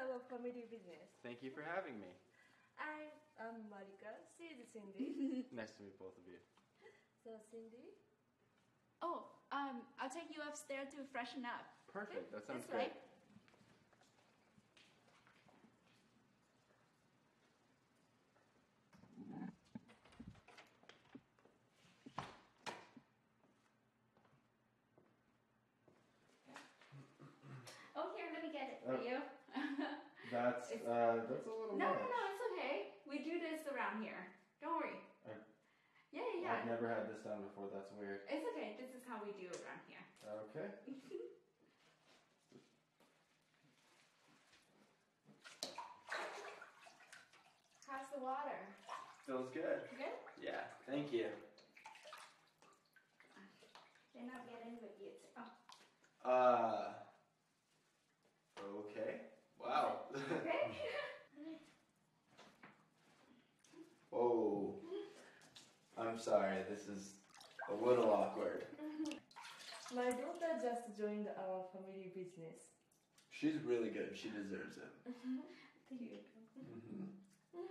our family business. Thank you for having me. I am Marika. She is Cindy. Nice to meet both of you. so Cindy, Oh, um, I'll take you upstairs to freshen up. Perfect. That sounds This great. way. Oh, here, let me get it for Oh. you. That's It's- uh, that's a little no, much. no, no, it's okay. We do this around here. Don't worry. Yeah, yeah, yeah. I've never had this done before. That's weird. It's okay. This is how we do it around here. Okay. How's the water? Feels good. Good? Yeah. Thank you. They're not getting with you. Oh, Uh. Okay. Wow. okay. Whoa. I'm sorry. This is a little awkward. my daughter just joined our family business. She's really good. She deserves it. Thank you. hmm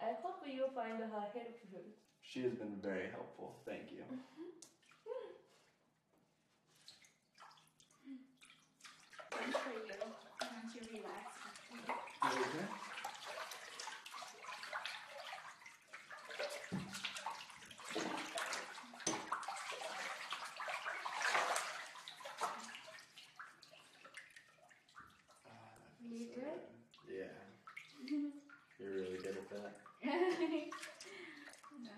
I hope you find her helpful. She has been very helpful. Thank you. One for you. Once you relax. okay? Ah, that feels You good? Yeah. You're really good at that. No.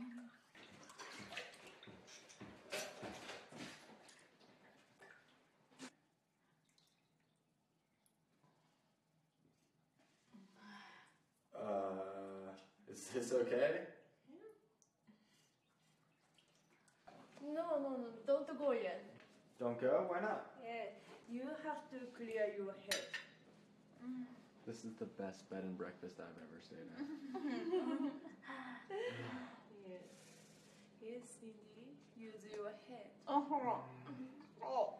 Uh, is this okay? No, no, no, don't go yet. Don't go? Why not? Yeah, you have to clear your head. This is the best bed and breakfast I've ever stayed at. Yes. Yes, Cindy, use your head. Oh. Oh.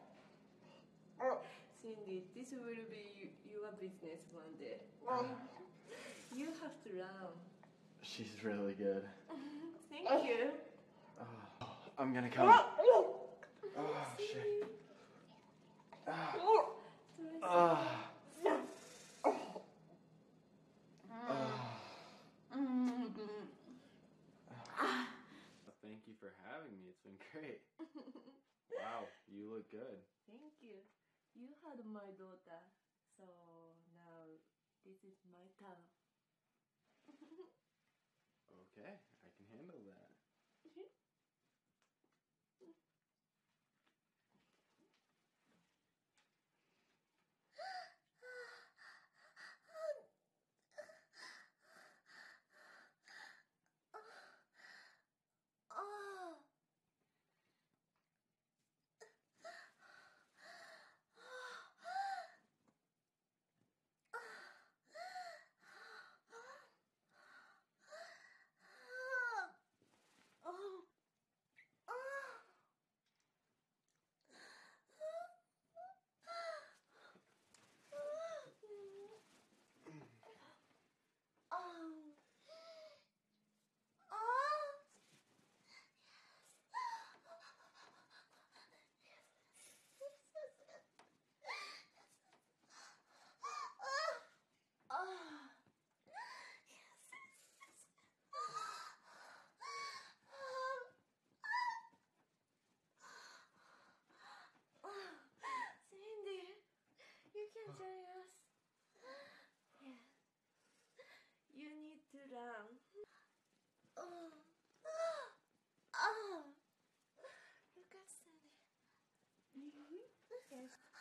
Oh. Cindy, this will be your business one day. You have to learn. She's really good. Thank you. Oh, I'm gonna come. Ah, oh, ah, shit. Ah. Ah. Ah. Thank you for having me. It's been great. Wow, you look good. Thank you. You had my daughter, so now this is my turn. Okay, I can handle that. Mm-hmm. Cindy, you can join us. Yeah. You need to learn. Oh. Oh. Look at Cindy. Yes.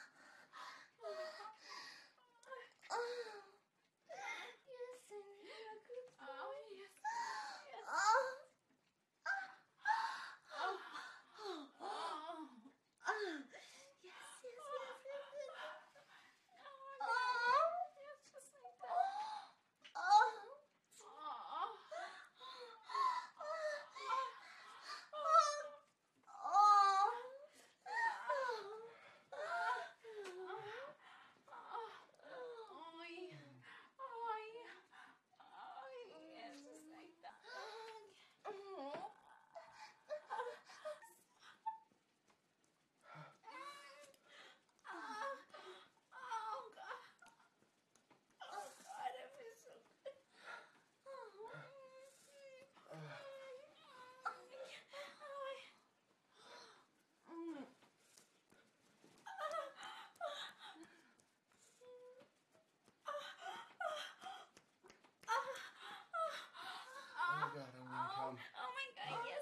God, I'm gonna oh, come. Oh my God, yes.